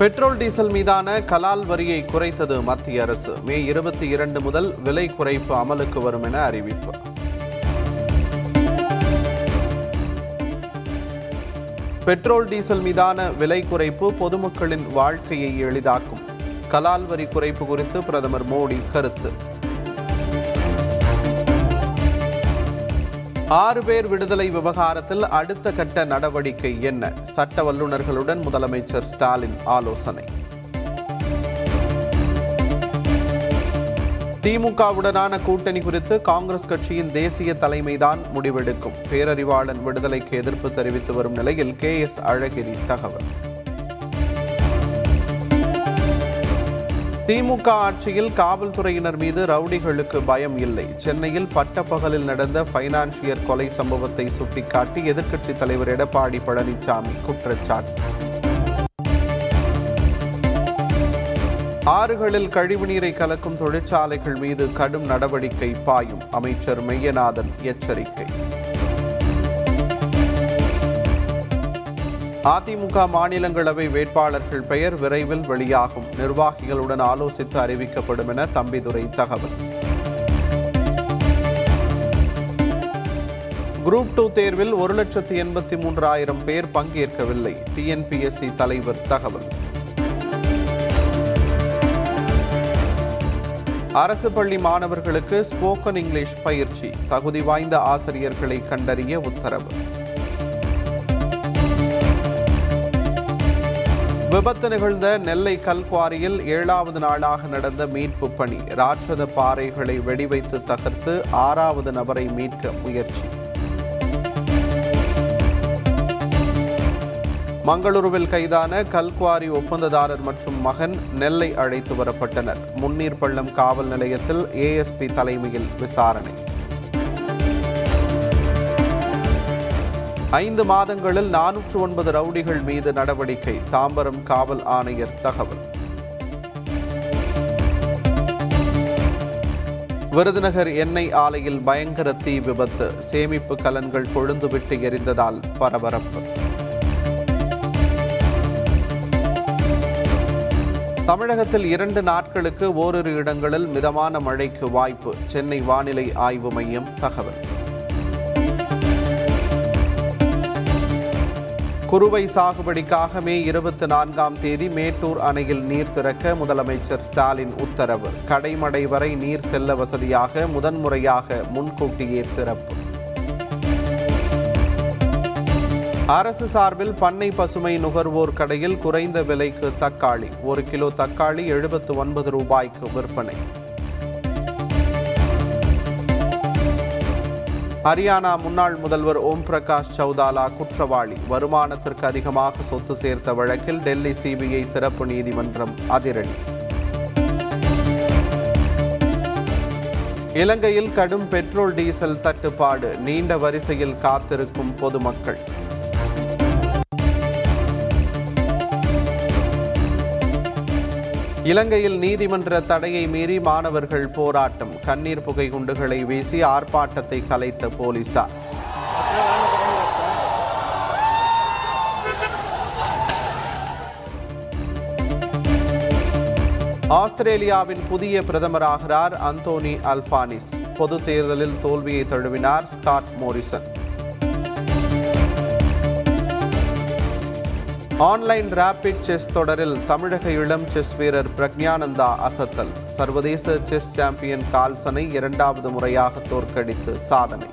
Petrol diesel மீதான கலால் வரியை குறைத்தது மத்திய அரசு. மே இருபத்தி இரண்டு முதல் விலை குறைப்பு அமலுக்கு வரும் என அறிவிப்பு. பெட்ரோல் டீசல் மீதான விலை குறைப்பு பொதுமக்களின் வாழ்க்கையை எளிதாக்கும். கலால் வரி குறைப்பு குறித்து பிரதமர் மோடி கருத்து. ஆறு பேர் விடுதலை விவகாரத்தில் அடுத்த கட்ட நடவடிக்கை என்ன? சட்ட வல்லுநர்களுடன் முதலமைச்சர் ஸ்டாலின் ஆலோசனை. திமுகவுடனான கூட்டணி குறித்து காங்கிரஸ் கட்சியின் தேசிய தலைமைதான் முடிவெடுக்கும். பேரறிவாளன் விடுதலைக்கு எதிர்ப்பு தெரிவித்து வரும் நிலையில் கே எஸ் அழகிரி தகவல். திமுக ஆட்சியில் காவல்துறையினர் மீது ரவுடிகளுக்கு பயம் இல்லை. சென்னையில் பட்டப்பகலில் நடந்த பைனான்சியர் கொலை சம்பவத்தை சுட்டிக்காட்டி எதிர்க்கட்சித் தலைவர் எடப்பாடி பழனிசாமி குற்றச்சாட்டு. ஆறுகளில் கழிவுநீரை கலக்கும் தொழிற்சாலைகள் மீது கடும் நடவடிக்கை பாயும். அமைச்சர் மெய்யநாதன் எச்சரிக்கை. அதிமுக மாநிலங்களவை வேட்பாளர்கள் பெயர் விரைவில் வெளியாகும். நிர்வாகிகளுடன் ஆலோசித்து அறிவிக்கப்படும் என தம்பிதுரை தகவல். குரூப் டூ தேர்வில் ஒரு லட்சத்து எண்பத்தி மூன்றாயிரம் பேர் பங்கேற்கவில்லை. டிஎன்பிஎஸ்சி தலைவர் தகவல். அரசு பள்ளி மாணவர்களுக்கு ஸ்போக்கன் இங்கிலீஷ் பயிற்சி. தகுதி வாய்ந்த ஆசிரியர்களை கண்டறிய உத்தரவு. விபத்து நிகழ்ந்த நெல்லை கல்குவாரியில் ஏழாவது நாளாக நடந்த மீட்பு பணி. ராட்சத பாறைகளை வெடிவைத்து தகர்த்து ஆறாவது நபரை மீட்க முயற்சி. மங்களூருவில் கைதான கல்குவாரி ஒப்பந்ததாரர் மற்றும் மகன் நெல்லை அழைத்து வரப்பட்டனர். முன்னீர் பள்ளம் காவல் நிலையத்தில் ஏஎஸ்பி தலைமையில் விசாரணை. ஐந்து மாதங்களில் நானூற்று ஒன்பது ரவுடிகள் மீது நடவடிக்கை. தாம்பரம் காவல் ஆணையர் தகவல். விருதுநகர் எண்ணெய் ஆலையில் பயங்கர தீ விபத்து. சேமிப்பு கலன்கள் கொழுந்துவிட்டு எரிந்ததால் பரபரப்பு. தமிழகத்தில் இரண்டு நாட்களுக்கு ஓரிரு இடங்களில் மிதமான மழைக்கு வாய்ப்பு. சென்னை வானிலை ஆய்வு மையம் தகவல். குறுவை சாகுபடிக்காக மே இருபத்தி நான்காம் தேதி மேட்டூர் அணையில் நீர் திறக்க முதலமைச்சர் ஸ்டாலின் உத்தரவு. கடைமடை வரை நீர் செல்ல வசதியாக முதன்முறையாக முன்கூட்டியே திறப்பு. அரசு சார்பில் பண்ணை பசுமை நுகர்வோர் கடையில் குறைந்த விலைக்கு தக்காளி. ஒரு கிலோ தக்காளி எழுபத்து ஒன்பது ரூபாய்க்கு விற்பனை. ஹரியானா முன்னாள் முதல்வர் ஓம் பிரகாஷ் சௌதாலா குற்றவாளி. வருமானத்திற்கு அதிகமாக சொத்து சேர்த்த வழக்கில் டெல்லி சிபிஐ சிறப்பு நீதிமன்றம் அதிரடி. இலங்கையில் கடும் பெட்ரோல் டீசல் தட்டுப்பாடு நீண்ட வரிசையில் காத்திருக்கும் பொதுமக்கள். இலங்கையில் நீதிமன்ற தடையை மீறி மாணவர்கள் போராட்டம். கண்ணீர் புகை குண்டுகளை வீசி ஆர்ப்பாட்டத்தை கலைத்த போலீசார். ஆஸ்திரேலியாவின் புதிய பிரதமராகிறார் அந்தோனி அல்பானிஸ். பொது தேர்தலில் தோல்வியை தழுவினார் Scott Morrison. Online rapid chess தொடரில் தமிழக இளம் செஸ் வீரர் பிரக்ஞானந்தா அசத்தல். சர்வதேச செஸ் சாம்பியன் கால்சனை இரண்டாவது முறையாக தோற்கடித்து சாதனை.